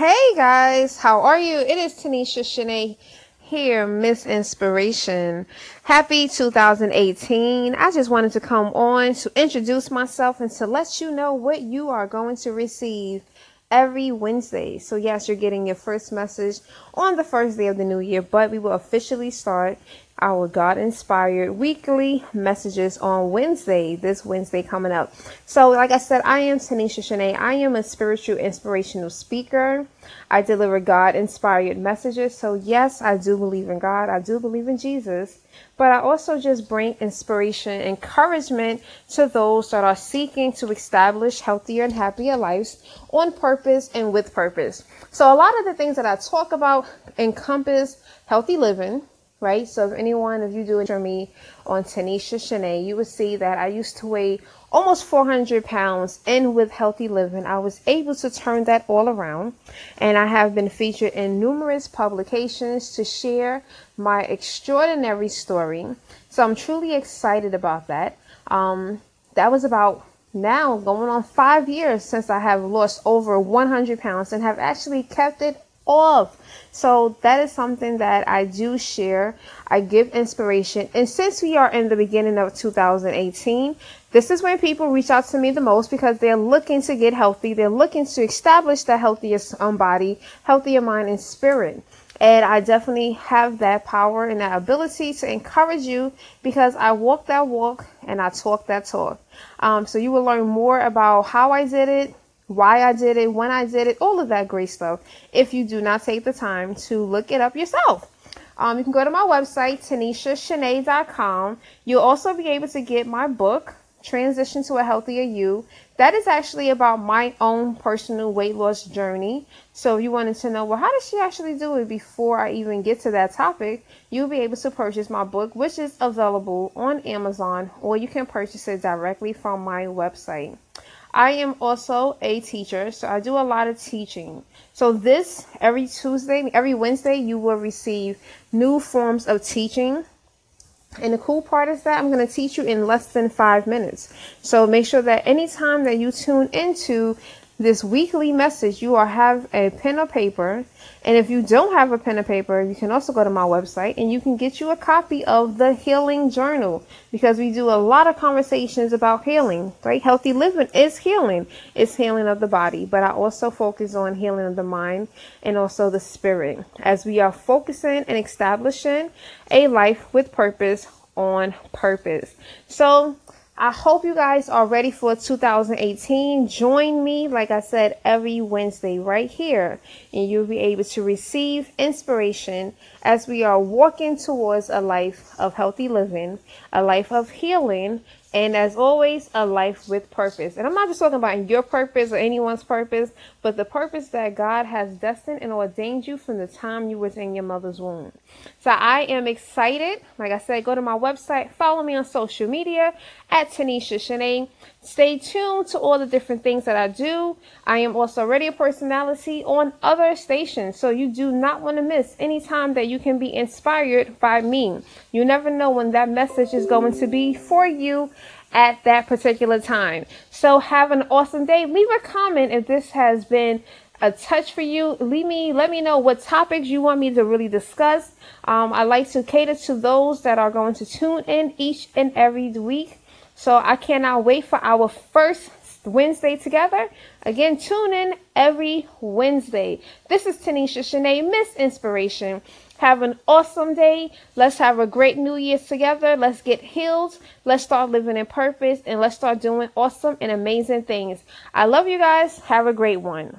Hey guys, how are you? It is Tanisha Shanae here, Miss Inspiration. Happy 2018. I just wanted to come on to introduce myself and to let you know what you are going to receive every Wednesday. So, yes, you're getting your first message on the first day of the new year, but we will officially start our God inspired weekly messages on Wednesday, this Wednesday coming up. So, like I said, I am Tanisha Shanae. I am a spiritual inspirational speaker. I deliver God inspired messages. So, yes, I do believe in God. I do believe in Jesus. But I also just bring inspiration, encouragement to those that are seeking to establish healthier and happier lives on purpose and with purpose. So, a lot of the things that I talk about encompass healthy living right? So if anyone, if you do it for me on Tanisha Shanae, you would see that I used to weigh almost 400 pounds and with healthy living, I was able to turn that all around. And I have been featured in numerous publications to share my extraordinary story. So I'm truly excited about that. Um, that was about now going on five years since I have lost over 100 pounds and have actually kept it off. So that is something that I do share. I give inspiration. And since we are in the beginning of 2018, this is when people reach out to me the most because they're looking to get healthy. They're looking to establish the healthiest um, body, healthier mind and spirit. And I definitely have that power and that ability to encourage you because I walk that walk and I talk that talk. Um, so you will learn more about how I did it, why I did it, when I did it, all of that great stuff. If you do not take the time to look it up yourself. Um, you can go to my website, tanishashanae.com. You'll also be able to get my book, Transition to a Healthier You. That is actually about my own personal weight loss journey. So if you wanted to know, well, how did she actually do it before I even get to that topic, you'll be able to purchase my book, which is available on Amazon, or you can purchase it directly from my website. I am also a teacher, so I do a lot of teaching. So this every Tuesday, every Wednesday, you will receive new forms of teaching. And the cool part is that I'm going to teach you in less than five minutes. So make sure that anytime that you tune into this weekly message, you will have a pen or paper. And if you don't have a pen or paper, you can also go to my website and you can get you a copy of the Healing Journal because we do a lot of conversations about healing, right? Healthy living is healing. It's healing of the body, but I also focus on healing of the mind and also the spirit as we are focusing and establishing a life with purpose on purpose. So I hope you guys are ready for 2018. Join me, like I said, every Wednesday right here, and you'll be able to receive inspiration as we are walking towards a life of healthy living, a life of healing, and as always, a life with purpose. And I'm not just talking about your purpose or anyone's purpose, but the purpose that God has destined and ordained you from the time you was in your mother's womb. So I am excited. Like I said, go to my website, follow me on social media at Tanisha Shanae. Stay tuned to all the different things that I do. I am also radio personality on other stations, so you do not want to miss any time that you can be inspired by me. You never know when that message is going to be for you at that particular time. So have an awesome day. Leave a comment if this has been a touch for you. Leave me, let me know what topics you want me to really discuss. Um, I like to cater to those that are going to tune in each and every week. So I cannot wait for our first Wednesday together. Again, tune in every Wednesday. This is Tanisha Shanae, Miss Inspiration. Have an awesome day. Let's have a great New Year together. Let's get healed. Let's start living in purpose and let's start doing awesome and amazing things. I love you guys. Have a great one.